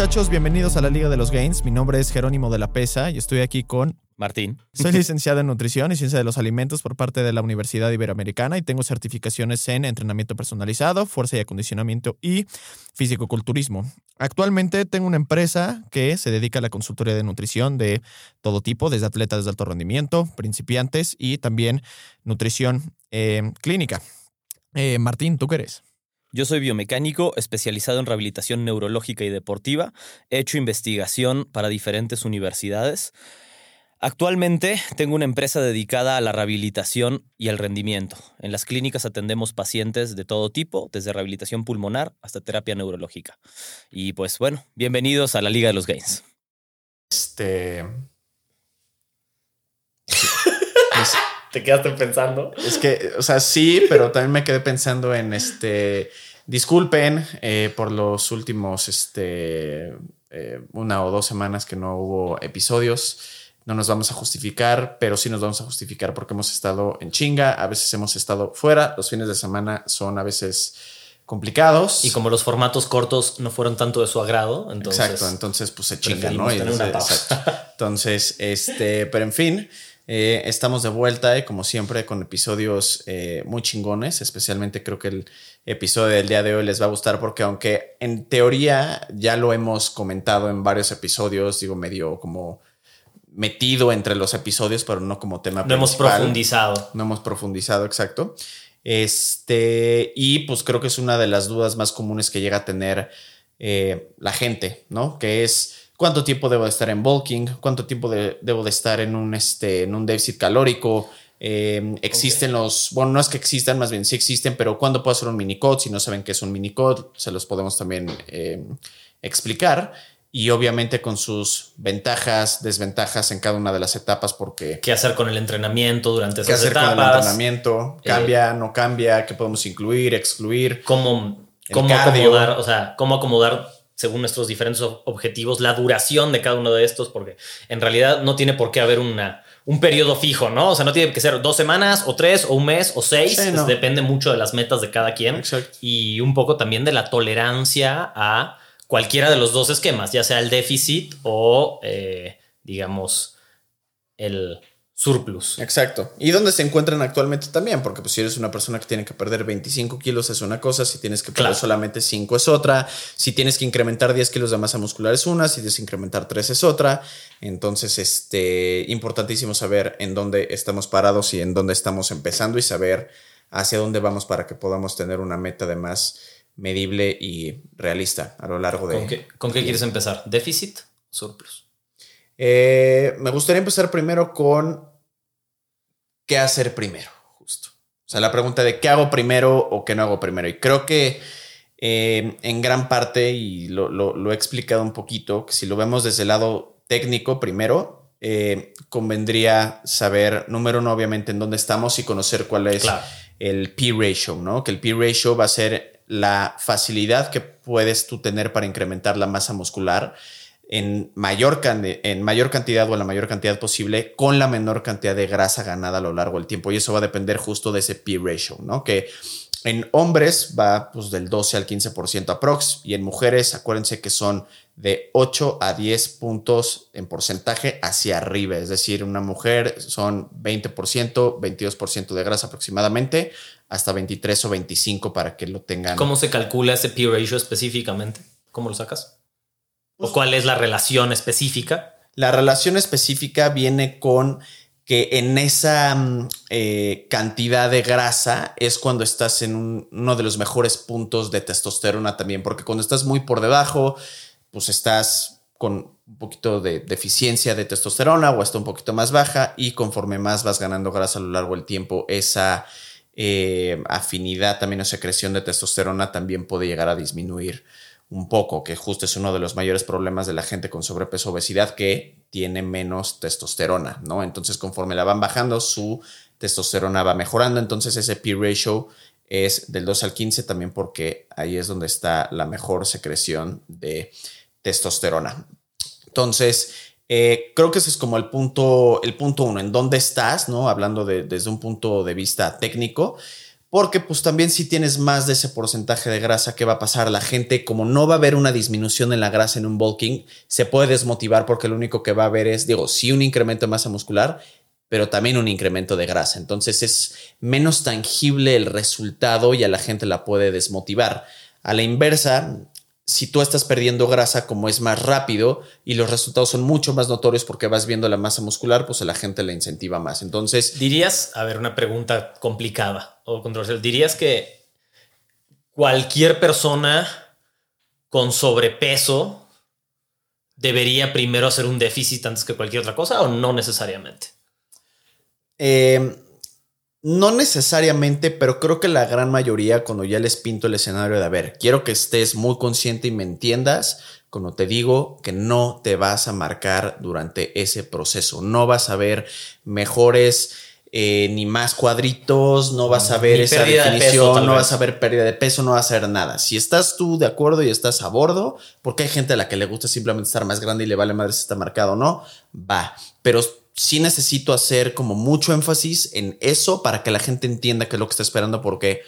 muchachos? Bienvenidos a la Liga de los Gains. Mi nombre es Jerónimo de la Pesa y estoy aquí con Martín. Soy licenciado en Nutrición y Ciencia de los Alimentos por parte de la Universidad Iberoamericana y tengo certificaciones en entrenamiento personalizado, fuerza y acondicionamiento y físico-culturismo. Actualmente tengo una empresa que se dedica a la consultoría de nutrición de todo tipo, desde atletas de alto rendimiento, principiantes y también nutrición eh, clínica. Eh, Martín, ¿tú qué eres? Yo soy biomecánico especializado en rehabilitación neurológica y deportiva. He hecho investigación para diferentes universidades. Actualmente tengo una empresa dedicada a la rehabilitación y al rendimiento. En las clínicas atendemos pacientes de todo tipo, desde rehabilitación pulmonar hasta terapia neurológica. Y pues bueno, bienvenidos a la Liga de los Gains. Este. ¿Te quedaste pensando? Es que, o sea, sí, pero también me quedé pensando en este. Disculpen eh, por los últimos, este, eh, una o dos semanas que no hubo episodios. No nos vamos a justificar, pero sí nos vamos a justificar porque hemos estado en chinga, a veces hemos estado fuera, los fines de semana son a veces complicados. Y como los formatos cortos no fueron tanto de su agrado, entonces. Exacto, entonces pues se chinga, ¿no? Entonces, este, pero en fin. Eh, estamos de vuelta y como siempre con episodios eh, muy chingones, especialmente creo que el episodio del día de hoy les va a gustar porque aunque en teoría ya lo hemos comentado en varios episodios, digo medio como metido entre los episodios, pero no como tema. No hemos profundizado. No hemos profundizado, exacto. Este, y pues creo que es una de las dudas más comunes que llega a tener eh, la gente, ¿no? Que es cuánto tiempo debo de estar en bulking, cuánto tiempo debo de estar en un, este, en un déficit calórico. Em, existen los, bueno, no es que existan, más bien sí existen, pero cuándo puedo hacer un minicode, si no saben qué es un minicode, se los podemos también em, explicar. Y obviamente con sus ventajas, desventajas en cada una de las etapas, porque... ¿Qué hacer con el entrenamiento durante esas etapas? ¿Qué hacer con el entrenamiento? Eh, ¿Cambia, no cambia? ¿Qué podemos incluir, excluir? ¿Cómo, cómo acomodar, o sea, cómo acomodar según nuestros diferentes objetivos, la duración de cada uno de estos, porque en realidad no tiene por qué haber una, un periodo fijo, ¿no? O sea, no tiene que ser dos semanas o tres o un mes o seis, depende mucho de las metas de cada quien. Y un poco también de la tolerancia a cualquiera de los dos esquemas, ya sea el déficit o, eh, digamos, el, surplus. Exacto. Y dónde se encuentran actualmente también, porque pues si eres una persona que tiene que perder 25 kilos es una cosa, si tienes que perder solamente 5 es otra, si tienes que incrementar 10 kilos de masa muscular es una, si tienes que incrementar 3 es otra. Entonces, este, importantísimo saber en dónde estamos parados y en dónde estamos empezando y saber hacia dónde vamos para que podamos tener una meta de más medible y realista a lo largo de... ¿Con qué, ¿con qué quieres empezar? ¿Déficit? ¿Surplus? Eh, me gustaría empezar primero con qué hacer primero, justo. O sea, la pregunta de qué hago primero o qué no hago primero. Y creo que eh, en gran parte, y lo, he explicado un poquito, que si lo vemos desde el lado técnico primero, eh, convendría saber, número uno, obviamente, en dónde estamos y conocer cuál es el P-ratio, ¿no? Que el P-ratio va a ser la facilidad que puedes tú tener para incrementar la masa muscular en mayor, en mayor cantidad o en la mayor cantidad posible con la menor cantidad de grasa ganada a lo largo del tiempo. Y eso va a depender justo de ese P-ratio, ¿no? Que en hombres va pues, del 12 al 15% aprox y en mujeres acuérdense que son de 8 a 10 puntos en porcentaje hacia arriba. Es decir, una mujer son 20%, 22% de grasa aproximadamente, hasta 23 o 25 para que lo tengan. ¿Cómo se calcula ese P-ratio específicamente? ¿Cómo lo sacas? ¿O cuál es la relación específica? La relación específica viene con que en esa mm, eh, cantidad de grasa es cuando estás en uno de los mejores puntos de testosterona también, porque cuando estás muy por debajo, pues estás con un poquito de deficiencia de testosterona o está un poquito más baja y conforme más vas ganando grasa a lo largo del tiempo, esa eh, afinidad también o secreción de testosterona también puede llegar a disminuir un poco, que justo es uno de los mayores problemas de la gente con sobrepeso obesidad que tiene menos testosterona, ¿no? Entonces, conforme la van bajando, su testosterona va mejorando. Entonces, ese P-ratio es del 2 al 15 también porque ahí es donde está la mejor secreción de testosterona. Entonces, eh, creo que ese es como el punto, el punto uno, en dónde estás, ¿no? Hablando de, desde un punto de vista técnico Porque pues también si tienes más de ese porcentaje de grasa, ¿qué va a pasar? La gente, como no va a haber una disminución en la grasa en un bulking, se puede desmotivar porque lo único que va a haber es, digo, sí un incremento de masa muscular, pero también un incremento de grasa. Entonces es menos tangible el resultado y a la gente la puede desmotivar. A la inversa, si tú estás perdiendo grasa, como es más rápido y los resultados son mucho más notorios porque vas viendo la masa muscular, pues a la gente le incentiva más. Entonces. Dirías, a ver, una pregunta complicada controversial. Dirías que cualquier persona con sobrepeso debería primero hacer un déficit antes que cualquier otra cosa o no necesariamente? Eh, no necesariamente, pero creo que la gran mayoría, cuando ya les pinto el escenario de, a ver, quiero que estés muy consciente y me entiendas, cuando te digo que no te vas a marcar durante ese proceso, no vas a ver mejores eh, ni más cuadritos, no vas a ver esa definición, no vas a ver pérdida de peso, no vas a ver nada. Si estás tú de acuerdo y estás a bordo, porque hay gente a la que le gusta simplemente estar más grande y le vale madre si está marcado o no, va. Pero sí necesito hacer como mucho énfasis en eso para que la gente entienda qué es lo que está esperando, porque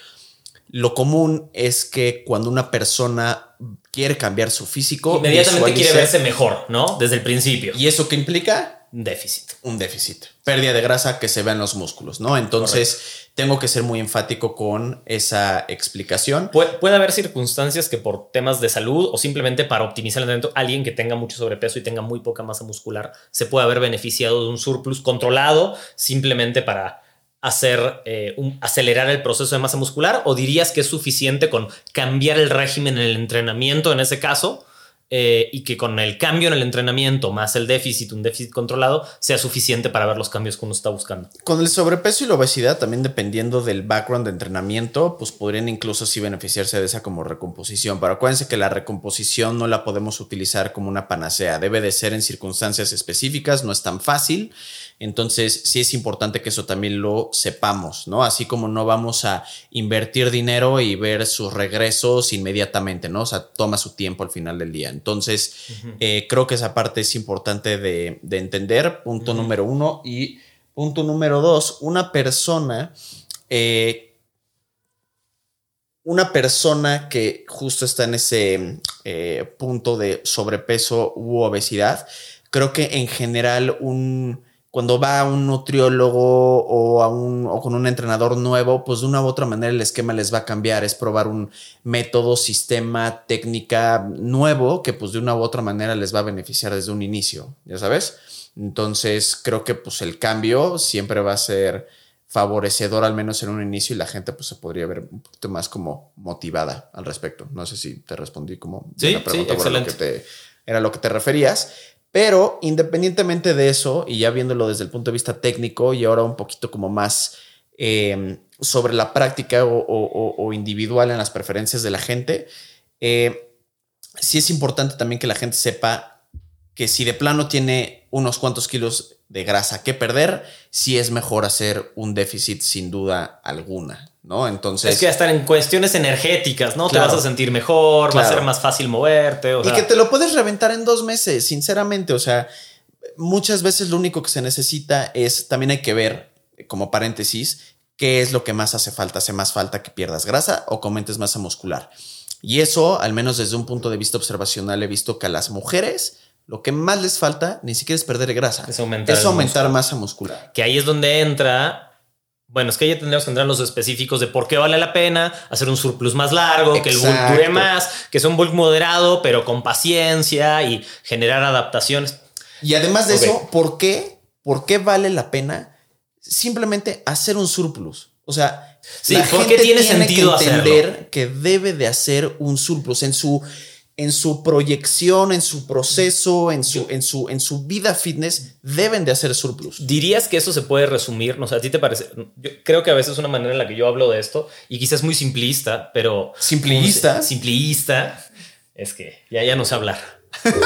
lo común es que cuando una persona quiere cambiar su físico, inmediatamente quiere verse mejor, ¿no? Desde el principio. ¿Y eso qué implica? Un déficit. Un déficit. Pérdida de grasa que se ve en los músculos, ¿no? Entonces, tengo que ser muy enfático con esa explicación. puede haber circunstancias que por temas de salud o simplemente para optimizar el entrenamiento, alguien que tenga mucho sobrepeso y tenga muy poca masa muscular se puede haber beneficiado de un surplus controlado simplemente para hacer eh, un, acelerar el proceso de masa muscular o dirías que es suficiente con cambiar el régimen en el entrenamiento en ese caso eh, y que con el cambio en el entrenamiento más el déficit, un déficit controlado, sea suficiente para ver los cambios que uno está buscando. Con el sobrepeso y la obesidad, también dependiendo del background de entrenamiento, pues podrían incluso sí beneficiarse de esa como recomposición. Pero acuérdense que la recomposición no la podemos utilizar como una panacea, debe de ser en circunstancias específicas, no es tan fácil. Entonces, sí es importante que eso también lo sepamos, ¿no? Así como no vamos a invertir dinero y ver sus regresos inmediatamente, ¿no? O sea, toma su tiempo al final del día. Entonces, eh, creo que esa parte es importante de, entender, punto número uno. Y punto número dos, una persona... Eh, una persona que justo está en ese eh, punto de sobrepeso u obesidad, creo que en general un, cuando va a un nutriólogo o, a un, o con un entrenador nuevo, pues de una u otra manera el esquema les va a cambiar, es probar un método, sistema, técnica nuevo que pues de una u otra manera les va a beneficiar desde un inicio, ya sabes. Entonces creo que pues el cambio siempre va a ser favorecedor al menos en un inicio y la gente pues se podría ver un poquito más como motivada al respecto. No sé si te respondí como sí, pregunta sí, lo que te, era lo que te referías. Pero independientemente de eso, y ya viéndolo desde el punto de vista técnico y ahora un poquito como más em, sobre la práctica o, individual en las preferencias de la gente, eh, sí es importante también que la gente sepa que si de plano tiene unos cuantos kilos de grasa que perder, sí es mejor hacer un déficit sin duda alguna. ¿No? Entonces. Es que estar en cuestiones energéticas, ¿no? te vas a sentir mejor, va a ser más fácil moverte. y que te lo puedes reventar en dos meses, sinceramente. O sea, muchas veces lo único que se necesita es, también hay que ver, como paréntesis, qué es lo que más hace falta. ¿Hace más falta que pierdas grasa o comentes masa muscular? Y eso, al menos desde un punto de vista observacional, he visto que a las mujeres lo que más les falta ni siquiera es perder grasa, es aumentar, es aumentar masa muscular. Que ahí es donde entra bueno, es que ya tendríamos que entrar en los específicos de por qué vale la pena hacer un surplus más largo, que el bulk dure más, que sea un bulk moderado, pero con paciencia y generar adaptaciones. Y además de eso, ¿por qué? ¿Por qué vale la pena simplemente hacer un surplus? O sea, sí, la gente tiene, sentido que entender que debe de hacer un surplus en su en su proyección, en su proceso, en su, en su, en su vida fitness, deben de hacer surplus. ¿Dirías que eso se puede resumir? No sé, ¿a ti te parece? Yo creo que a veces es una manera en la que yo hablo de esto y quizás muy simplista, pero... Simplista. Simplista. Es que ya, ya no sé hablar.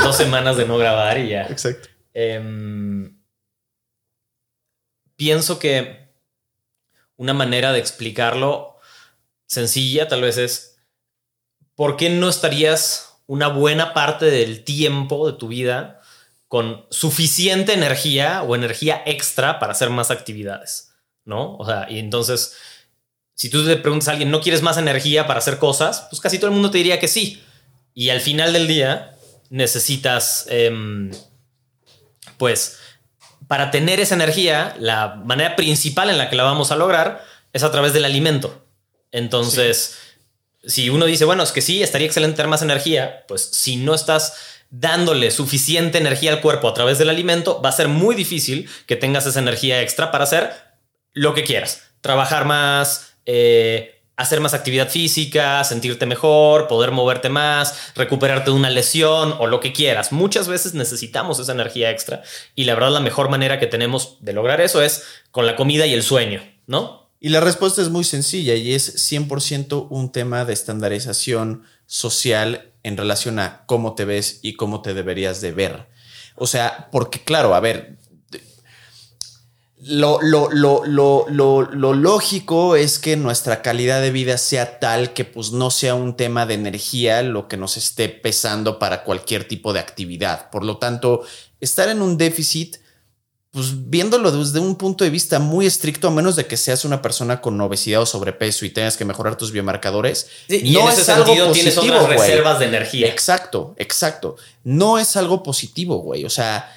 Dos semanas de no grabar y ya. Exacto. Em, pienso que una manera de explicarlo sencilla tal vez es, ¿por qué no estarías una buena parte del tiempo de tu vida con suficiente energía o energía extra para hacer más actividades, ¿no? O sea, y entonces si tú te preguntas a alguien, ¿no quieres más energía para hacer cosas? Pues casi todo el mundo te diría que sí. Y al final del día necesitas, em, pues, para tener esa energía, la manera principal en la que la vamos a lograr es a través del alimento. Entonces, si uno dice, bueno, es que sí, estaría excelente tener más energía, pues si no estás dándole suficiente energía al cuerpo a través del alimento, va a ser muy difícil que tengas esa energía extra para hacer lo que quieras. Trabajar más, eh, hacer más actividad física, sentirte mejor, poder moverte más, recuperarte de una lesión o lo que quieras. Muchas veces necesitamos esa energía extra y la verdad la mejor manera que tenemos de lograr eso es con la comida y el sueño, ¿no? Y la respuesta es muy sencilla y es 100% un tema de estandarización social en relación a cómo te ves y cómo te deberías de ver. O sea, porque claro, a ver, lo, lo, lo, lo, lógico es que nuestra calidad de vida sea tal que pues no sea un tema de energía lo que nos esté pesando para cualquier tipo de actividad. Por lo tanto, estar en un déficit, pues viéndolo desde un punto de vista muy estricto, a menos de que seas una persona con obesidad o sobrepeso y tengas que mejorar tus biomarcadores, no es algo positivo, reservas de energía. Exacto, exacto. No es algo positivo, güey. O sea,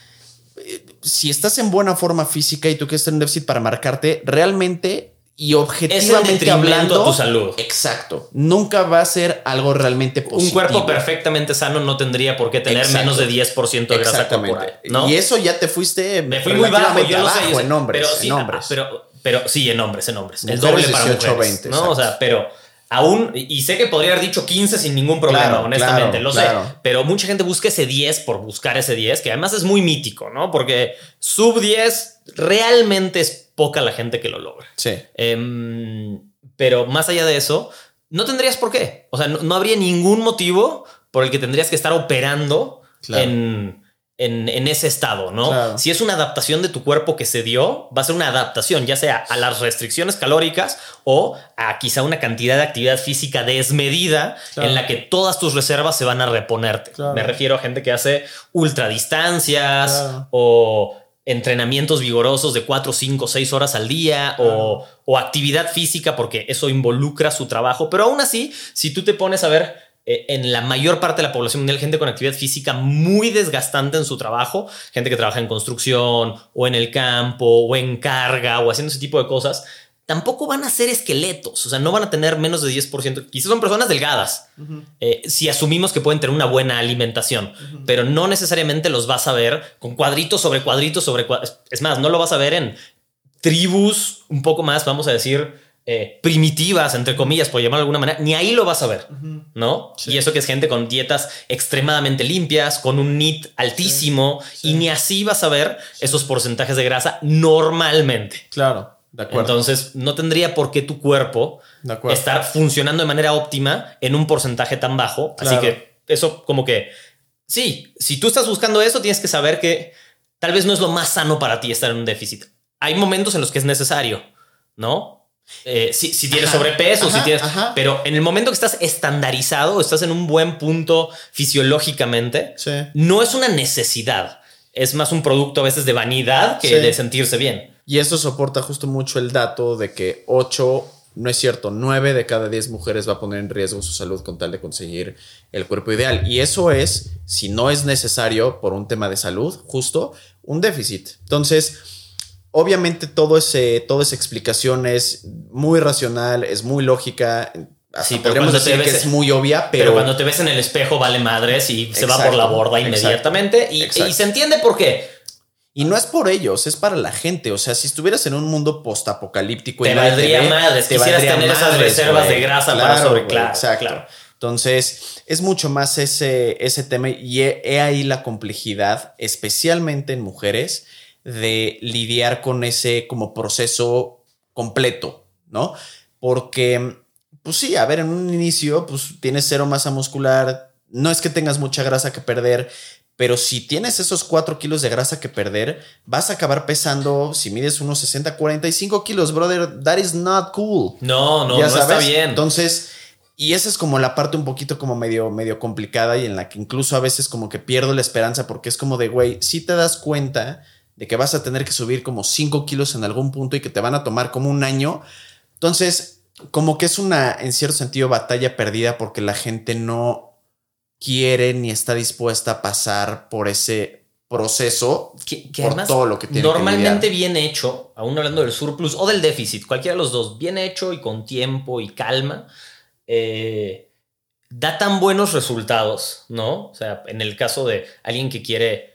si estás en buena forma física y tú quieres tener un déficit para marcarte, realmente y objetivamente hablando, tu salud. Exacto. Nunca va a ser algo realmente positivo. Un cuerpo perfectamente sano no tendría por qué tener menos de 10% de grasa corporal. Y eso ya te fuiste Me fui muy bajo, yo lo sé, en hombres, pero, sí, en hombres. Pero, pero sí, en hombres, en hombres. el doble para mujeres, ¿no? O sea, pero aún, y sé que podría haber dicho 15 sin ningún problema, honestamente, lo sé, pero mucha gente busca ese 10 por buscar ese 10, que además es muy mítico, ¿no? Porque sub 10 realmente es poca la gente que lo logra. Sí. Em, pero más allá de eso, no tendrías por qué. O sea, no, habría ningún motivo por el que tendrías que estar operando en en, ese estado, ¿no? Si es una adaptación de tu cuerpo que se dio, va a ser una adaptación, ya sea a las restricciones calóricas o a quizá una cantidad de actividad física desmedida en la que todas tus reservas se van a reponerte. Me refiero a gente que hace ultradistancias o entrenamientos vigorosos de 4, 5, 6 horas al día o, o actividad física porque eso involucra su trabajo. Pero aún así, si tú te pones a ver eh, en la mayor parte de la población mundial gente con actividad física muy desgastante en su trabajo, gente que trabaja en construcción o en el campo o en carga o haciendo ese tipo de cosas, tampoco van a ser esqueletos, o sea, no van a tener menos de 10%, quizás son personas delgadas, eh, si asumimos que pueden tener una buena alimentación, pero no necesariamente los vas a ver con cuadritos sobre cuadritos sobre cuadritos, es más, no lo vas a ver en tribus un poco más, vamos a decir, eh, primitivas, entre comillas, por llamarlo de alguna manera, ni ahí lo vas a ver, ¿no? Y eso que es gente con dietas extremadamente limpias, con un NIT altísimo, y ni así vas a ver esos porcentajes de grasa normalmente. Claro, de acuerdo. Entonces, no tendría por qué tu cuerpo estar funcionando de manera óptima en un porcentaje tan bajo. Así que eso como que, sí, si tú estás buscando eso, tienes que saber que tal vez no es lo más sano para ti estar en un déficit. Hay momentos en los que es necesario, ¿no? Eh, si, tienes sobrepeso, si tienes. Pero en el momento que estás estandarizado, estás en un buen punto fisiológicamente, no es una necesidad. Es más un producto a veces de vanidad que de sentirse bien. Y eso soporta justo mucho el dato de que 8, no es cierto, 9 de cada 10 mujeres va a poner en riesgo su salud con tal de conseguir el cuerpo ideal. Y eso es, si no es necesario por un tema de salud, justo un déficit. Entonces, Obviamente todo ese, toda esa explicación es muy racional, es muy lógica. sí, podríamos decir que es muy obvia, pero, pero, cuando te ves en el espejo vale madres y se va por la borda inmediatamente y, se entiende por qué. Y no es por ellos, es para la gente. O sea, si estuvieras en un mundo postapocalíptico te valdría madres, te quisieras tener esas reservas de grasa para sobre, claro, exacto. Entonces, es mucho más ese, ese tema y he ahí la complejidad, especialmente en mujeres de lidiar con ese como proceso completo, ¿no? Porque, pues sí, a ver, en un inicio, pues tienes cero masa muscular, no es que tengas mucha grasa que perder, pero si tienes esos 4 kilos de grasa que perder, vas a acabar pesando, si mides unos 60, 45 kilos, brother, that is not cool. No, no, no está bien. Entonces, y esa es como la parte un poquito como medio, medio complicada y en la que incluso a veces como que pierdo la esperanza porque es como de, güey, si te das cuenta de que vas a tener que subir como 5 kilos en algún punto y que te van a tomar como un año. Entonces, como que es una, en cierto sentido, batalla perdida porque la gente no quiere ni está dispuesta a pasar por ese proceso que, por todo lo que tiene normalmente bien hecho, aún hablando del surplus o del déficit, cualquiera de los dos, bien hecho y con tiempo y calma, eh, da tan buenos resultados, ¿no? O sea, en el caso de alguien que quiere,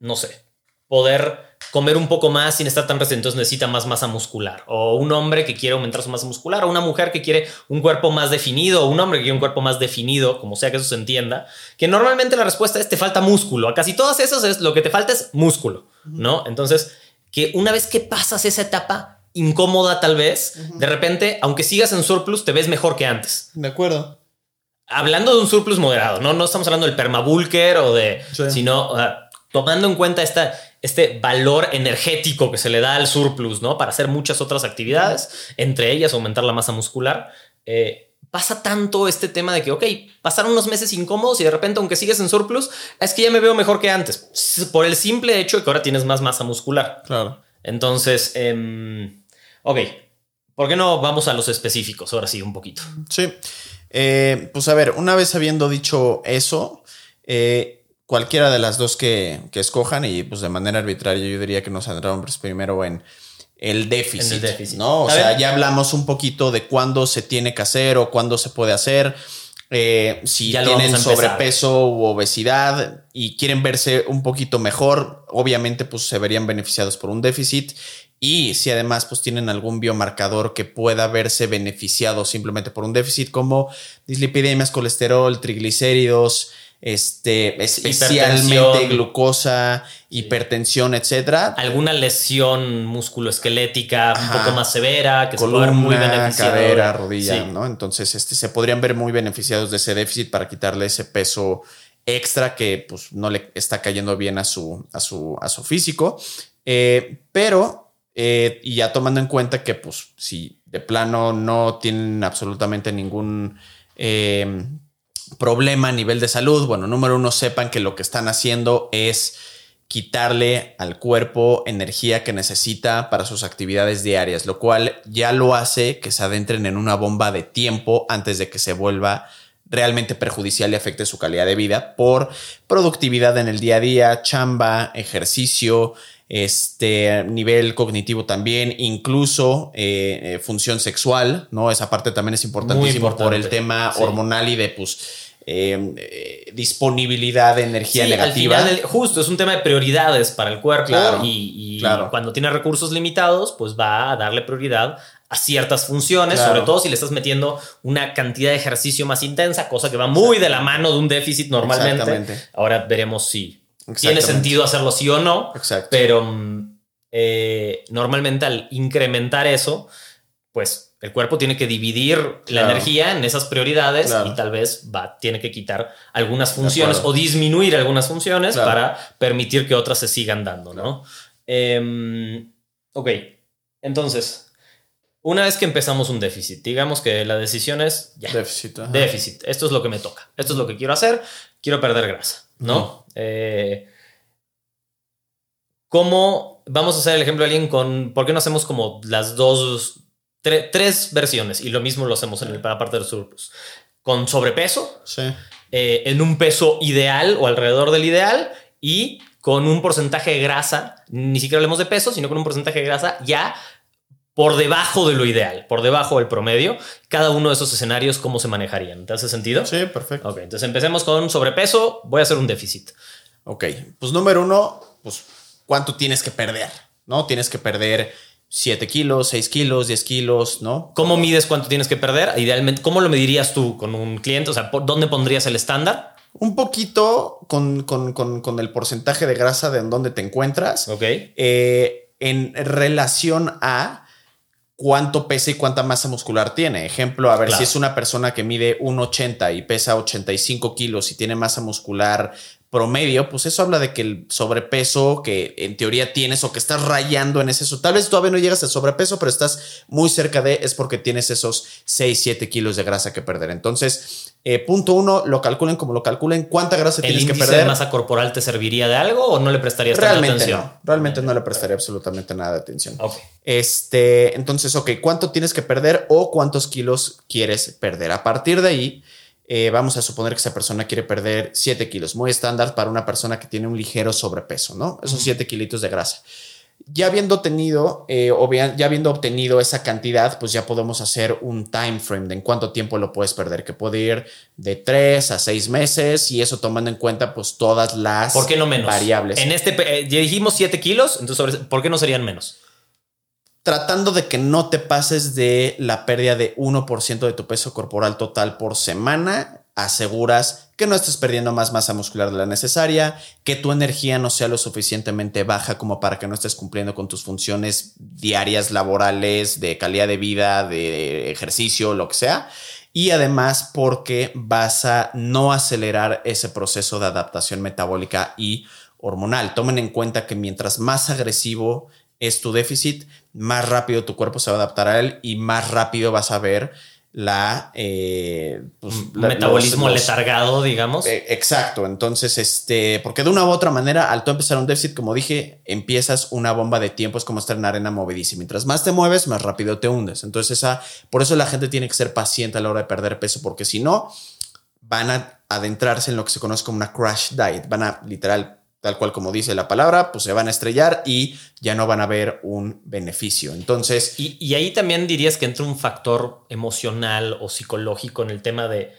no sé, poder comer un poco más sin estar tan restringido, entonces necesita más masa muscular. O un hombre que quiere aumentar su masa muscular, o una mujer que quiere un cuerpo más definido, o un hombre que quiere un cuerpo más definido, como sea que eso se entienda, que normalmente la respuesta es te falta músculo. A casi todas esas es lo que te falta es músculo, ¿no? Entonces, que una vez que pasas esa etapa incómoda tal vez, de repente, aunque sigas en surplus, te ves mejor que antes. De acuerdo. Hablando de un surplus moderado, no, no estamos hablando del permabulker o de, sino tomando en cuenta esta, este valor energético que se le da al surplus, ¿no? Para hacer muchas otras actividades, entre ellas aumentar la masa muscular. Eh, pasa tanto este tema de que, ok, pasaron unos meses incómodos y de repente, aunque sigues en surplus, es que ya me veo mejor que antes, por el simple hecho de que ahora tienes más masa muscular. Claro. Entonces, eh, ok, ¿por qué no vamos a los específicos? Ahora sí, un poquito. Sí. Eh, pues a ver, una vez habiendo dicho eso, eh, cualquiera de las dos que, escojan y pues de manera arbitraria yo diría que nos centramos primero en el déficit, el déficit. ¿no? O sea, ya hablamos un poquito de cuándo se tiene que hacer o cuándo se puede hacer. Eh, si tienen sobrepeso u obesidad y quieren verse un poquito mejor, obviamente pues se verían beneficiados por un déficit y si además pues tienen algún biomarcador que pueda verse beneficiado simplemente por un déficit como dislipidemias, colesterol, triglicéridos, este, especialmente glucosa, hipertensión, etcétera. Alguna lesión musculoesquelética un poco más severa, que Columna, se muy beneficiado. cadera, rodilla, ¿no? Entonces, este, se podrían ver muy beneficiados de ese déficit para quitarle ese peso extra que pues no le está cayendo bien a su, a su, a su físico. Eh, pero, eh, y ya tomando en cuenta que pues si de plano no tienen absolutamente ningún... Eh, problema a nivel de salud, bueno, número uno, sepan que lo que están haciendo es quitarle al cuerpo energía que necesita para sus actividades diarias, lo cual ya lo hace que se adentren en una bomba de tiempo antes de que se vuelva realmente perjudicial y afecte su calidad de vida por productividad en el día a día, chamba, ejercicio, este nivel cognitivo también, incluso eh, eh, función sexual, ¿no? Esa parte también es importantísima por el tema hormonal y de pues eh, disponibilidad de energía negativa. justo, es un tema de prioridades para el cuerpo y, cuando tiene recursos limitados, pues va a darle prioridad a ciertas funciones, sobre todo si le estás metiendo una cantidad de ejercicio más intensa, cosa que va muy de la mano de un déficit normalmente. Ahora veremos si tiene sentido hacerlo sí o no. Pero mm, eh, normalmente al incrementar eso, pues el cuerpo tiene que dividir la energía en esas prioridades y tal vez va, tiene que quitar algunas funciones o disminuir algunas funciones para permitir que otras se sigan dando, ¿no? Em, ok, entonces, una vez que empezamos un déficit, digamos que la decisión es Déficit. Déficit. Esto es lo que me toca. Esto es lo que quiero hacer. Quiero perder grasa. ¿No? Eh, ¿Cómo vamos a hacer el ejemplo de alguien con, ¿por qué no hacemos como las dos, tres versiones y lo mismo lo hacemos en la parte del surplus? Con sobrepeso, eh, en un peso ideal o alrededor del ideal y con un porcentaje de grasa, ni siquiera hablemos de peso, sino con un porcentaje de grasa ya por debajo de lo ideal, por debajo del promedio, cada uno de esos escenarios, ¿cómo se manejarían? ¿Te hace sentido? Sí, perfecto. Ok, entonces empecemos con sobrepeso, voy a hacer un déficit. Ok, pues número uno, pues cuánto tienes que perder, ¿no? Tienes que perder 7 kilos, 6 kilos, 10 kilos, ¿no? ¿Cómo mides cuánto tienes que perder? Idealmente, ¿cómo lo medirías tú con un cliente? O sea, ¿dónde pondrías el estándar? Un poquito con, el porcentaje de grasa de en donde te encuentras. Ok. Eh, en relación a cuánto pesa y cuánta masa muscular tiene. Ejemplo, a ver si es una persona que mide 1,80 y pesa 85 kilos y tiene masa muscular promedio, pues eso habla de que el sobrepeso que en teoría tienes o que estás rayando en ese, tal vez todavía no llegas al sobrepeso, pero estás muy cerca de, es porque tienes esos 6, 7 kilos de grasa que perder. Entonces, eh, punto uno, lo calculen como lo calculen, cuánta grasa tienes que perder. ¿El masa corporal te serviría de algo o no le prestarías realmente tanta atención? No, realmente no le prestaría absolutamente nada de atención. Este, entonces, ok, ¿cuánto tienes que perder o cuántos kilos quieres perder? A partir de ahí, eh, vamos a suponer que esa persona quiere perder 7 kilos, muy estándar para una persona que tiene un ligero sobrepeso, ¿no? Esos 7 kilitos de grasa. Ya habiendo tenido, eh, ya habiendo obtenido esa cantidad, pues ya podemos hacer un time frame de en cuánto tiempo lo puedes perder, que puede ir de 3 a 6 meses y eso tomando en cuenta pues todas las ¿Por qué no menos? variables. En este, eh, ya dijimos 7 kilos, entonces ¿por qué no serían menos? Tratando de que no te pases de la pérdida de 1% de tu peso corporal total por semana, aseguras que no estés perdiendo más masa muscular de la necesaria, que tu energía no sea lo suficientemente baja como para que no estés cumpliendo con tus funciones diarias, laborales, de calidad de vida, de ejercicio, lo que sea. Y además porque vas a no acelerar ese proceso de adaptación metabólica y hormonal. Tomen en cuenta que mientras más agresivo es tu déficit, más rápido tu cuerpo se va a adaptar a él y más rápido vas a ver la, eh, pues, metabolismo letargado, digamos. Eh, exacto. Entonces, este, porque de una u otra manera, al tú empezar un déficit, como dije, empiezas una bomba de tiempo, es como estar en arena movedísima. Mientras más te mueves, más rápido te hundes. Entonces, esa, por eso la gente tiene que ser paciente a la hora de perder peso, porque si no, van a adentrarse en lo que se conoce como una crash diet. Van a literal tal cual como dice la palabra, pues se van a estrellar y ya no van a ver un beneficio. Entonces... Y, ahí también dirías que entra un factor emocional o psicológico en el tema de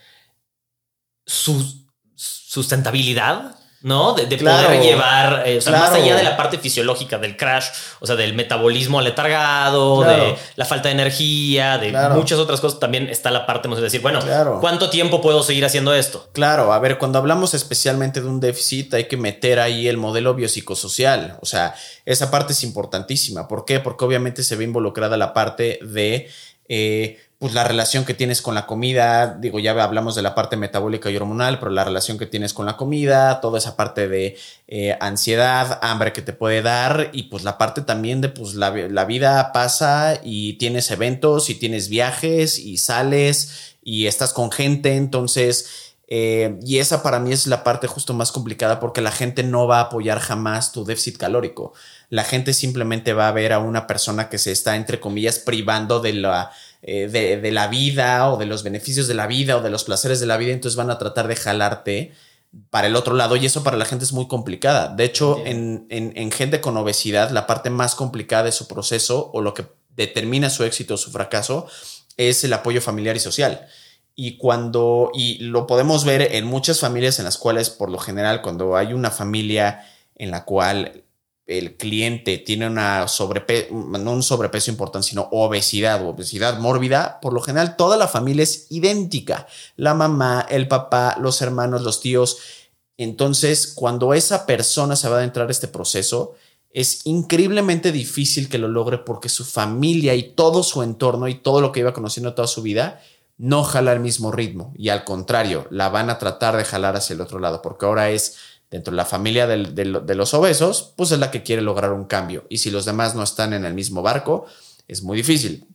su sustentabilidad. ¿No? De, poder llevar, eh, o sea, más allá de la parte fisiológica del crash, o sea, del metabolismo aletargado, de la falta de energía, de muchas otras cosas, también está la parte, de decir, bueno, ¿cuánto tiempo puedo seguir haciendo esto? Claro, a ver, cuando hablamos especialmente de un déficit, hay que meter ahí el modelo biopsicosocial, o sea, esa parte es importantísima. ¿Por qué? Porque obviamente se ve involucrada la parte de... Eh, pues la relación que tienes con la comida, digo, ya hablamos de la parte metabólica y hormonal, pero la relación que tienes con la comida, toda esa parte de eh, ansiedad, hambre que te puede dar y pues la parte también de pues la, vida pasa y tienes eventos y tienes viajes y sales y estás con gente, entonces... Eh, y esa para mí es la parte justo más complicada porque la gente no va a apoyar jamás tu déficit calórico. La gente simplemente va a ver a una persona que se está, entre comillas, privando de la, eh, de, la vida o de los beneficios de la vida o de los placeres de la vida, entonces van a tratar de jalarte para el otro lado y eso para la gente es muy complicada. De hecho, en, gente con obesidad, la parte más complicada de su proceso o lo que determina su éxito o su fracaso es el apoyo familiar y social. Y cuando, y lo podemos ver en muchas familias en las cuales, por lo general, cuando hay una familia en la cual el cliente tiene una sobrepeso, no un sobrepeso importante, sino obesidad obesidad mórbida, por lo general toda la familia es idéntica. La mamá, el papá, los hermanos, los tíos. Entonces, cuando esa persona se va a adentrar a este proceso, es increíblemente difícil que lo logre porque su familia y todo su entorno y todo lo que iba conociendo toda su vida no jala el mismo ritmo y al contrario, la van a tratar de jalar hacia el otro lado porque ahora es dentro de la familia de los obesos, pues es la que quiere lograr un cambio. Y si los demás no están en el mismo barco, es muy difícil.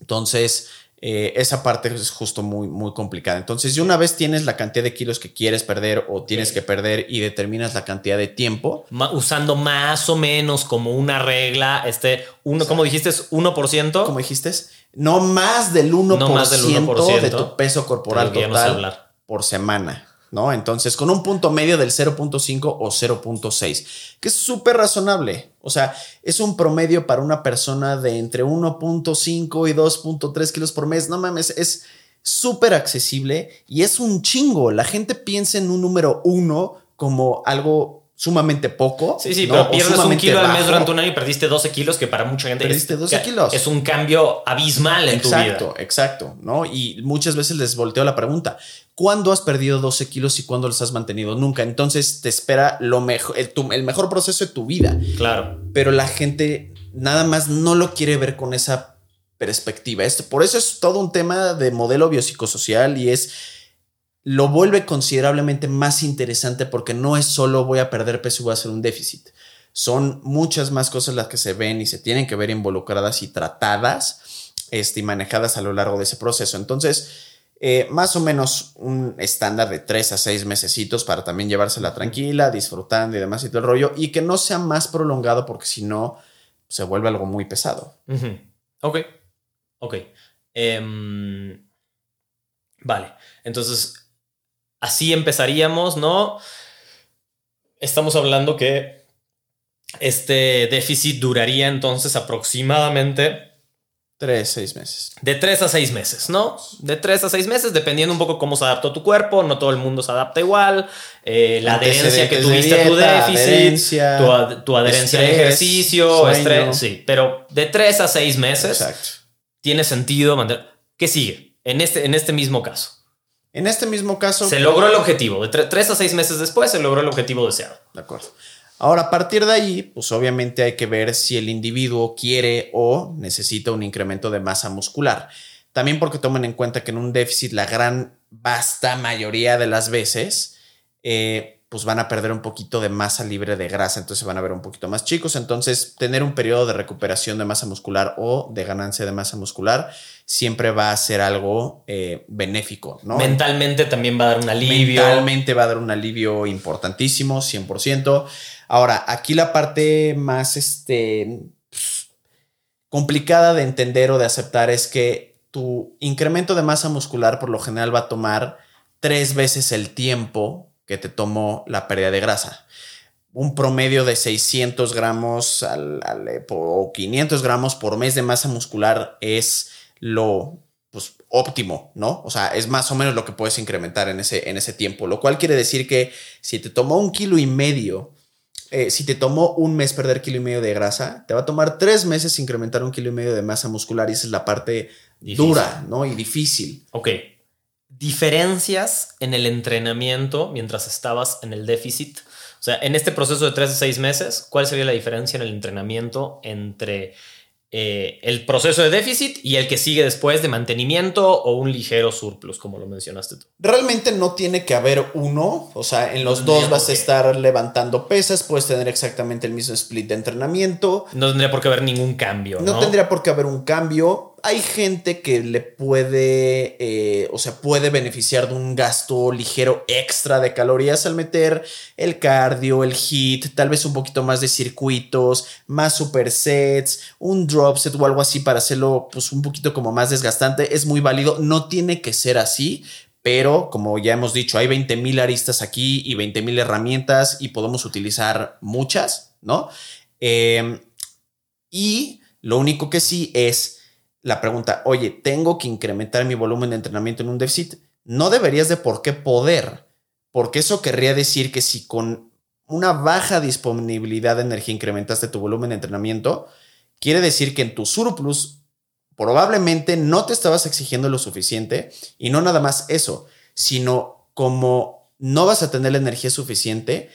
Entonces, eh, esa parte es justo muy, muy complicada. Entonces, si una vez tienes la cantidad de kilos que quieres perder o tienes que perder y determinas la cantidad de tiempo. usando más o menos como una regla, este, uno, como dijiste, es 1%. Como dijiste, no más del 1%, más del 1% de tu peso corporal total por semana. ¿No? Entonces, con un punto medio del 0.5 o 0.6, que es súper razonable. O sea, es un promedio para una persona de entre 1.5 y 2.3 kilos por mes. No mames, es súper accesible y es un chingo. La gente piensa en un número uno como algo sumamente poco. Sí, sí, pero pierdes un kilo al mes durante un año y perdiste 12 kilos, que para mucha gente perdiste 12 kilos. es un cambio abismal en tu vida. Exacto, exacto, ¿no? Y muchas veces les volteo la pregunta, ¿cuándo has perdido 12 kilos y cuándo los has mantenido? Nunca. Entonces te espera lo mejor, el, el mejor proceso de tu vida. Claro. Pero la gente nada más no lo quiere ver con esa perspectiva. Esto, por eso es todo un tema de modelo biopsicosocial y es lo vuelve considerablemente más interesante porque no es solo voy a perder peso y voy a hacer un déficit. Son muchas más cosas las que se ven y se tienen que ver involucradas y tratadas este, y manejadas a lo largo de ese proceso. Entonces, eh, más o menos un estándar de tres a seis mesecitos para también llevársela tranquila, disfrutando y demás y todo el rollo, y que no sea más prolongado porque si no se vuelve algo muy pesado. Ok, ok. Em, vale, entonces así empezaríamos, ¿no? Estamos hablando que este déficit duraría entonces aproximadamente Tres, seis meses. De tres a seis meses, ¿no? De tres a seis meses, dependiendo un poco cómo se adaptó tu cuerpo. No todo el mundo se adapta igual. Eh, la adherencia que tuviste a tu déficit, tu, adherencia al ejercicio, estrés. Sí, pero de tres a seis meses tiene sentido mantener. ¿Qué sigue? En este, en este mismo caso. En este mismo caso. Se logró el objetivo. De tres a seis meses después se logró el objetivo deseado. De acuerdo. Ahora, a partir de ahí, pues obviamente hay que ver si el individuo quiere o necesita un incremento de masa muscular. También porque tomen en cuenta que en un déficit la gran, vasta mayoría de las veces, eh, pues van a perder un poquito de masa libre de grasa, entonces van a ver un poquito más chicos. Entonces, tener un periodo de recuperación de masa muscular o de ganancia de masa muscular siempre va a ser algo eh, benéfico, ¿no? Mentalmente también va a dar un alivio. Mentalmente va a dar un alivio importantísimo, 100%. Ahora, aquí la parte más este, complicada de entender o de aceptar es que tu incremento de masa muscular por lo general va a tomar tres veces el tiempo que te tomó la pérdida de grasa. Un promedio de 600 gramos al, o 500 gramos por mes de masa muscular es lo pues, óptimo, ¿no? O sea, es más o menos lo que puedes incrementar en ese, en ese tiempo, lo cual quiere decir que si te tomó un kilo y medio eh, si te tomó un mes perder kilo y medio de grasa, te va a tomar tres meses incrementar un kilo y medio de masa muscular y esa es la parte dura, ¿no? Y difícil. Ok. Diferencias en el entrenamiento mientras estabas en el déficit. O sea, en este proceso de tres a seis meses, ¿cuál sería la diferencia en el entrenamiento entre eh, el proceso de déficit y el que sigue después de mantenimiento o un ligero surplus, como lo mencionaste tú. Realmente no tiene que haber uno, o sea, en los dos vas a estar levantando pesas, puedes tener exactamente el mismo split de entrenamiento. No tendría por qué haber ningún cambio. No, tendría por qué haber un cambio hay gente que le puede, eh, o sea, puede beneficiar de un gasto ligero extra de calorías al meter el cardio, el hit, tal vez un poquito más de circuitos, más supersets, un drop set o algo así para hacerlo pues un poquito como más desgastante. Es muy válido, no tiene que ser así, pero como ya hemos dicho, hay 20 mil aristas aquí y 20 mil herramientas y podemos utilizar muchas, ¿no? Eh, y lo único que sí es la pregunta, oye, tengo que incrementar mi volumen de entrenamiento en un déficit, no deberías de por qué poder, porque eso querría decir que si con una baja disponibilidad de energía incrementaste tu volumen de entrenamiento, quiere decir que en tu surplus probablemente no te estabas exigiendo lo suficiente y no nada más eso, sino como no vas a tener la energía suficiente,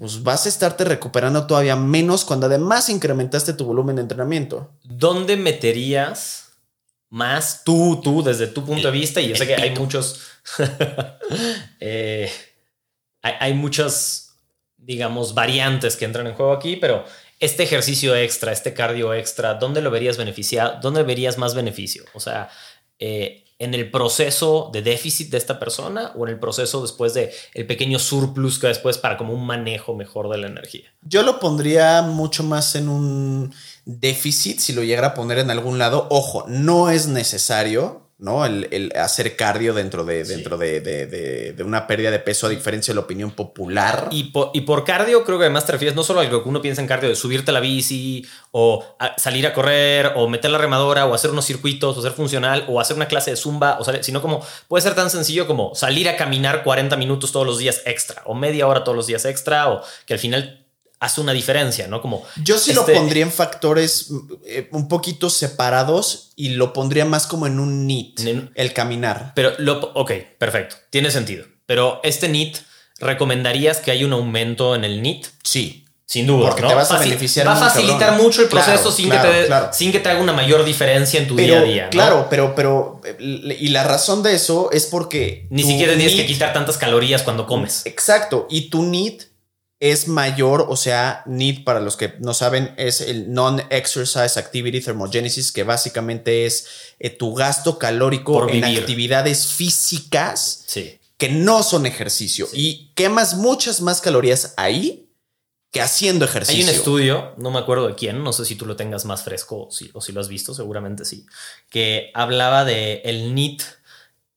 pues vas a estarte recuperando todavía menos cuando además incrementaste tu volumen de entrenamiento. ¿Dónde meterías más tú, tú, desde tu punto de vista? Y yo sé que hay muchos, eh, hay, hay muchas, digamos, variantes que entran en juego aquí, pero este ejercicio extra, este cardio extra, ¿dónde lo verías beneficiado? ¿Dónde verías más beneficio? O sea, eh, en el proceso de déficit de esta persona o en el proceso después de el pequeño surplus que después para como un manejo mejor de la energía? Yo lo pondría mucho más en un déficit si lo llegara a poner en algún lado. Ojo, no es necesario ¿no? El, hacer cardio dentro, de, dentro de, una pérdida de peso, a diferencia de la opinión popular. Y por, y por cardio, creo que además te refieres no solo a lo que uno piensa en cardio, de subirte a la bici, o salir a correr, o meter la remadora, o hacer unos circuitos, o ser funcional, o hacer una clase de zumba, o sino como puede ser tan sencillo como salir a caminar 40 minutos todos los días extra, o media hora todos los días extra, o que al final hace una diferencia, ¿no? Como yo sí lo este pondría en factores eh, un poquito separados y lo pondría más como en un NIT, el caminar. Pero lo, ok, perfecto, tiene sentido. Pero este NIT, ¿recomendarías que haya un aumento en el NIT? Sí. Sin duda. Porque te vas a beneficiar. Va a facilitar mucho el proceso sin, que te, sin que te haga una mayor diferencia en tu día a día. Claro, pero, pero. Y la razón de eso es porque. Ni siquiera tienes que quitar tantas calorías cuando comes. Exacto. Y tu NEAT es mayor, o sea, NEAT, para los que no saben, es el Non-Exercise Activity Thermogenesis, que básicamente es eh, tu gasto calórico en actividades físicas que no son ejercicio. Y quemas muchas más calorías ahí que haciendo ejercicio. Hay un estudio, no me acuerdo de quién, no sé si tú lo tengas más fresco o si, o si lo has visto, seguramente sí, que hablaba de el NEAT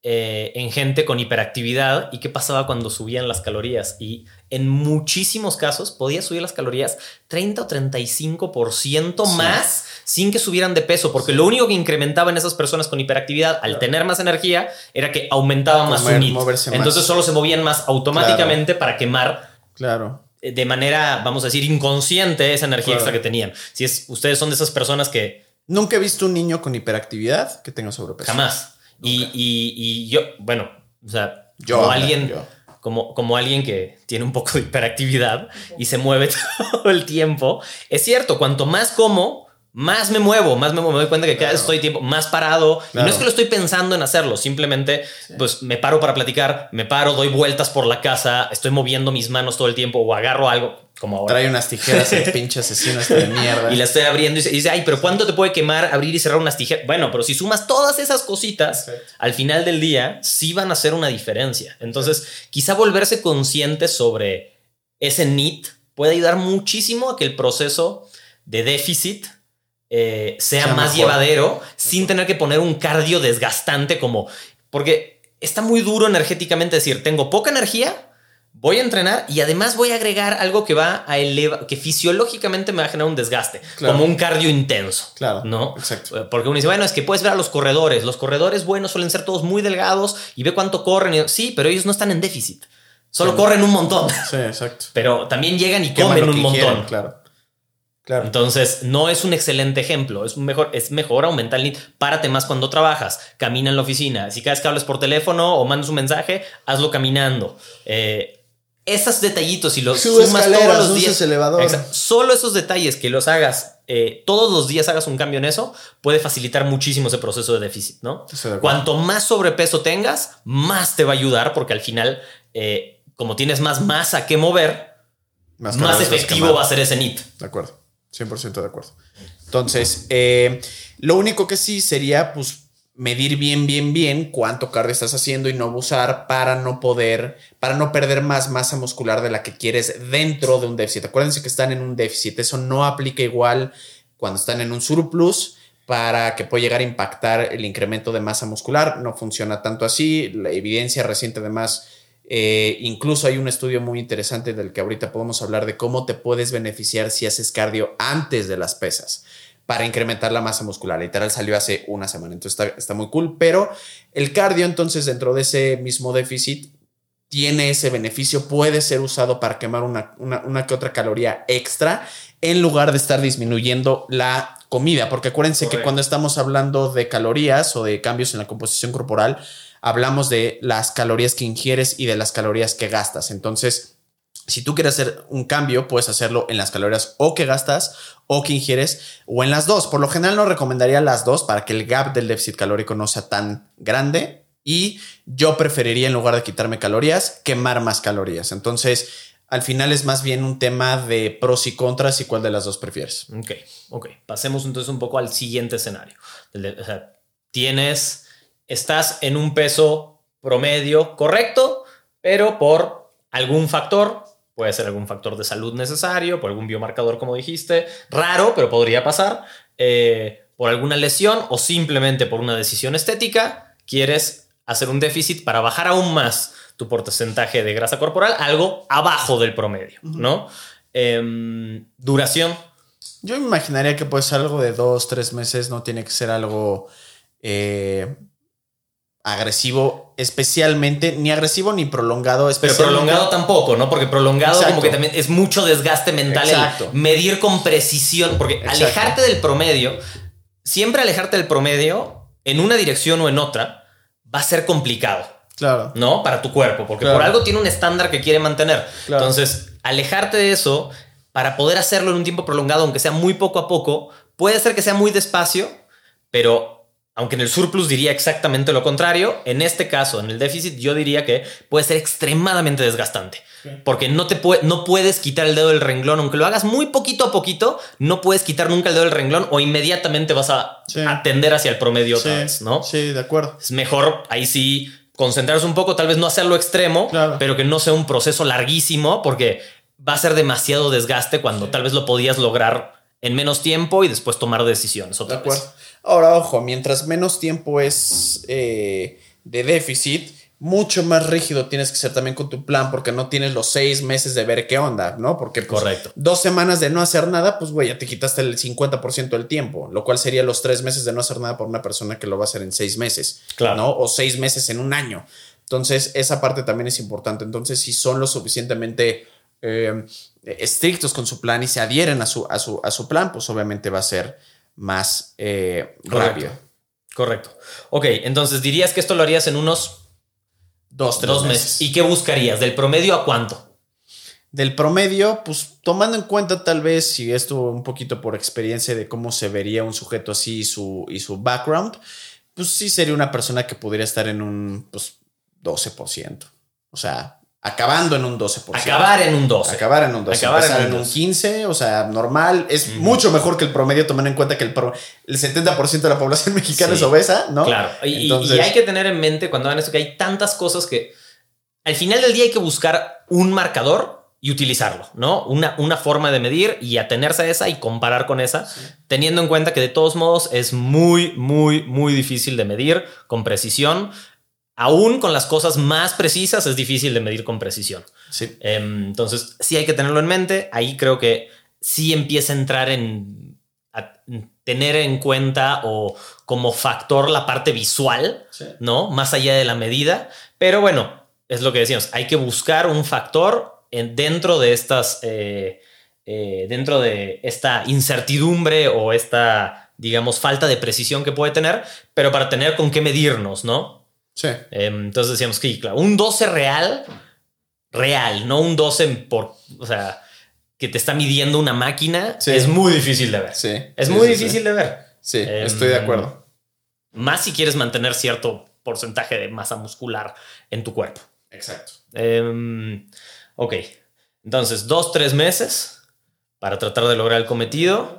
eh, en gente con hiperactividad y qué pasaba cuando subían las calorías. Y en muchísimos casos podía subir las calorías 30 o 35% más sin que subieran de peso, porque lo único que incrementaba en esas personas con hiperactividad al tener más energía era que aumentaba más su NEAT. Entonces solo se movían más automáticamente para quemar. Claro eh, de manera, vamos a decir, inconsciente esa energía extra que tenían. Si es, ustedes son de esas personas que... Nunca he visto un niño con hiperactividad que tenga sobrepeso. Jamás. Y, y, yo, bueno, o sea, yo, como alguien... Como, como, alguien que tiene un poco de hiperactividad y se mueve todo el tiempo, es cierto, cuanto más como, más me muevo, más me, muevo, me doy cuenta que cada vez estoy tiempo más parado. Y no es que lo estoy pensando en hacerlo, simplemente pues me paro para platicar, me paro, doy vueltas por la casa, estoy moviendo mis manos todo el tiempo o agarro algo como ahora. Trae unas tijeras el pinche asesino este de mierda. Y la estoy abriendo y dice, ay, pero ¿cuánto te puede quemar abrir y cerrar unas tijeras? Bueno, pero si sumas todas esas cositas, al final del día sí van a hacer una diferencia. Entonces, quizá volverse consciente sobre ese NEAT puede ayudar muchísimo a que el proceso de déficit eh, sea, más llevadero sin tener que poner un cardio desgastante como... Porque está muy duro energéticamente decir, tengo poca energía, voy a entrenar y además voy a agregar algo que va a elevar, que fisiológicamente me va a generar un desgaste, como un cardio intenso. Claro. ¿No? Exacto. Porque uno dice, bueno, es que puedes ver a los corredores. Los corredores buenos suelen ser todos muy delgados y ve cuánto corren. Sí, pero ellos no están en déficit. Solo corren un montón. Sí, exacto. Pero también llegan y comen un montón. claro. Entonces, no es un excelente ejemplo. Es mejor, es mejor aumentar el NIT. Párate más cuando trabajas. Camina en la oficina. Si cada vez que hables por teléfono o mandas un mensaje, hazlo caminando. Eh, esos detallitos y los sumas todos los días. Elevador. solo esos detalles que los hagas eh, todos los días hagas un cambio en eso, puede facilitar muchísimo ese proceso de déficit, ¿no? Cuanto más sobrepeso tengas, más te va a ayudar porque al final, eh, como tienes más masa que mover, más, más efectivo va a ser ese NIT. De acuerdo. 100% de acuerdo. Entonces, eh, lo único que sí sería, pues, medir bien, bien, bien cuánto cardio estás haciendo y no abusar para no poder, para no perder más masa muscular de la que quieres dentro de un déficit. Acuérdense que están en un déficit. Eso no aplica igual cuando están en un surplus para que pueda llegar a impactar el incremento de masa muscular. No funciona tanto así. La evidencia reciente además eh, incluso hay un estudio muy interesante del que ahorita podemos hablar de cómo te puedes beneficiar si haces cardio antes de las pesas para incrementar la masa muscular. Literal salió hace una semana, entonces está, muy cool, pero el cardio entonces dentro de ese mismo déficit tiene ese beneficio, puede ser usado para quemar una, una, que otra caloría extra en lugar de estar disminuyendo la comida, porque acuérdense que cuando estamos hablando de calorías o de cambios en la composición corporal, hablamos de las calorías que ingieres y de las calorías que gastas. Entonces, si tú quieres hacer un cambio, puedes hacerlo en las calorías o que gastas o que ingieres o en las dos. Por lo general no recomendaría las dos para que el gap del déficit calórico no sea tan grande y yo preferiría en lugar de quitarme calorías, quemar más calorías. Entonces, al final es más bien un tema de pros y contras y cuál de las dos prefieres. Ok, ok. Pasemos entonces un poco al siguiente escenario. O sea, tienes estás en un peso promedio correcto, pero por algún factor, puede ser algún factor de salud necesario, por algún biomarcador, como dijiste, raro, pero podría pasar, eh, por alguna lesión o simplemente por una decisión estética, quieres hacer un déficit para bajar aún más tu porcentaje de grasa corporal, algo abajo del promedio, ¿no? Em, duración. Yo me imaginaría que puede ser algo de dos, tres meses, no tiene que ser algo eh, agresivo, especialmente, ni agresivo ni prolongado. Pero prolongado tampoco, ¿no? Porque prolongado como que también es mucho desgaste mental. Exacto. medir con precisión, porque alejarte del promedio, siempre alejarte del promedio en una dirección o en otra, va a ser complicado. Claro. ¿No? Para tu cuerpo, porque por algo tiene un estándar que quiere mantener. Entonces, alejarte de eso para poder hacerlo en un tiempo prolongado, aunque sea muy poco a poco, puede ser que sea muy despacio, pero aunque en el surplus diría exactamente lo contrario, en este caso, en el déficit, yo diría que puede ser extremadamente desgastante. Porque no, te no puedes quitar el dedo del renglón, aunque lo hagas muy poquito a poquito, no puedes quitar nunca el dedo del renglón o inmediatamente vas a atender hacia el promedio otra vez, ¿no? Sí, de acuerdo. Es mejor ahí sí concentrarse un poco, tal vez no hacerlo extremo, pero que no sea un proceso larguísimo, porque va a ser demasiado desgaste cuando tal vez lo podías lograr en menos tiempo y después tomar decisiones otra de acuerdo. Ahora, ojo, mientras menos tiempo es eh, de déficit, mucho más rígido tienes que ser también con tu plan porque no tienes los seis meses de ver qué onda, ¿no? Porque pues, Correcto. dos semanas de no hacer nada, pues güey, ya te quitaste el 50% del tiempo, lo cual sería los tres meses de no hacer nada por una persona que lo va a hacer en seis meses, claro. ¿no? O seis meses en un año. Entonces, esa parte también es importante. Entonces, si son lo suficientemente eh, estrictos con su plan y se adhieren a su, a su, a su plan, pues obviamente va a ser más eh, rápido. Correcto. Ok, entonces dirías que esto lo harías en unos dos, tres meses. ¿Y qué buscarías? ¿Del promedio a cuánto? Del promedio, pues tomando en cuenta tal vez, si esto un poquito por experiencia de cómo se vería un sujeto así y su, y su background, pues sí sería una persona que podría estar en un pues, 12%. O sea, acabando en un 12%. Acabar en un 12. Acabar en un 12. Acabar en un, 15, o sea, normal. Es mucho mejor que el promedio, tomando en cuenta que el, el 70% de la población mexicana es obesa, ¿no? Claro. Y, hay que tener en mente cuando hagan esto que hay tantas cosas que al final del día hay que buscar un marcador y utilizarlo, ¿no? Una, una forma de medir y atenerse a esa y comparar con esa, teniendo en cuenta que de todos modos es muy, muy, muy difícil de medir con precisión aún con las cosas más precisas es difícil de medir con precisión. Sí. Em, entonces, sí hay que tenerlo en mente. Ahí creo que sí empieza a entrar en tener en cuenta o como factor la parte visual, ¿no? Más allá de la medida. Pero bueno, es lo que decíamos, hay que buscar un factor en, dentro de estas, eh, eh, dentro de esta incertidumbre o esta, digamos, falta de precisión que puede tener, pero para tener con qué medirnos, ¿no? Sí. Em, entonces decíamos que, claro, un 12 real, real, no un 12 por, o sea, que te está midiendo una máquina, es muy difícil de ver. Sí. Es muy difícil de ver. Sí, estoy de acuerdo. Más si quieres mantener cierto porcentaje de masa muscular en tu cuerpo. Exacto. Em, ok. Entonces, dos, tres meses para tratar de lograr el cometido.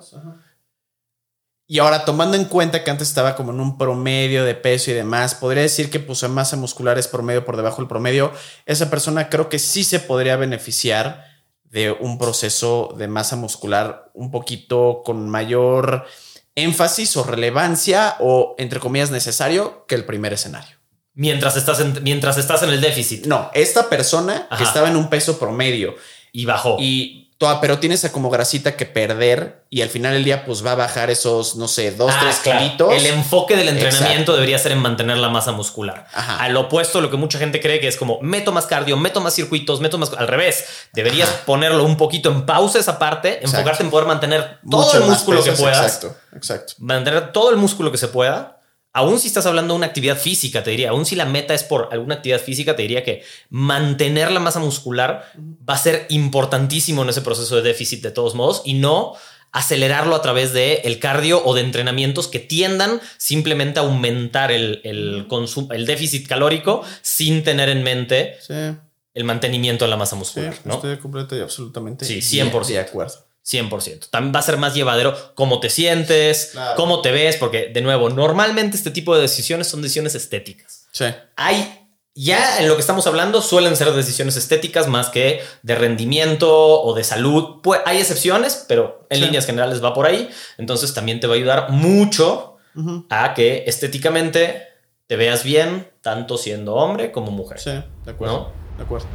Y ahora, tomando en cuenta que antes estaba como en un promedio de peso y demás, podría decir que pues en masa muscular es promedio por debajo del promedio. Esa persona creo que sí se podría beneficiar de un proceso de masa muscular un poquito con mayor énfasis o relevancia o, entre comillas, necesario que el primer escenario. Mientras estás en, mientras estás en el déficit. No, esta persona que estaba en un peso promedio. Y bajó. Y pero tienes como grasita que perder y al final del día pues va a bajar esos, no sé, dos, ah, tres El enfoque del entrenamiento debería ser en mantener la masa muscular. Al opuesto, lo que mucha gente cree que es como meto más cardio, meto más circuitos, meto más... Al revés, deberías ponerlo un poquito en pausa esa parte, enfocarte en poder mantener todo el músculo que puedas. Exacto, exacto. Mantener todo el músculo que se pueda aún si estás hablando de una actividad física, te diría, aún si la meta es por alguna actividad física, te diría que mantener la masa muscular va a ser importantísimo en ese proceso de déficit de todos modos y no acelerarlo a través de el cardio o de entrenamientos que tiendan simplemente a aumentar el, consumo, el déficit calórico sin tener en mente el mantenimiento de la masa muscular. ¿no? Estoy completamente y absolutamente sí, 100%. de acuerdo. 100%. También va a ser más llevadero cómo te sientes, cómo te ves, porque de nuevo, normalmente este tipo de decisiones son decisiones estéticas. Sí. Hay, ya en lo que estamos hablando, suelen ser decisiones estéticas más que de rendimiento o de salud. Pues, hay excepciones, pero en líneas generales va por ahí. Entonces también te va a ayudar mucho a que estéticamente te veas bien, tanto siendo hombre como mujer. Sí, de acuerdo. De acuerdo.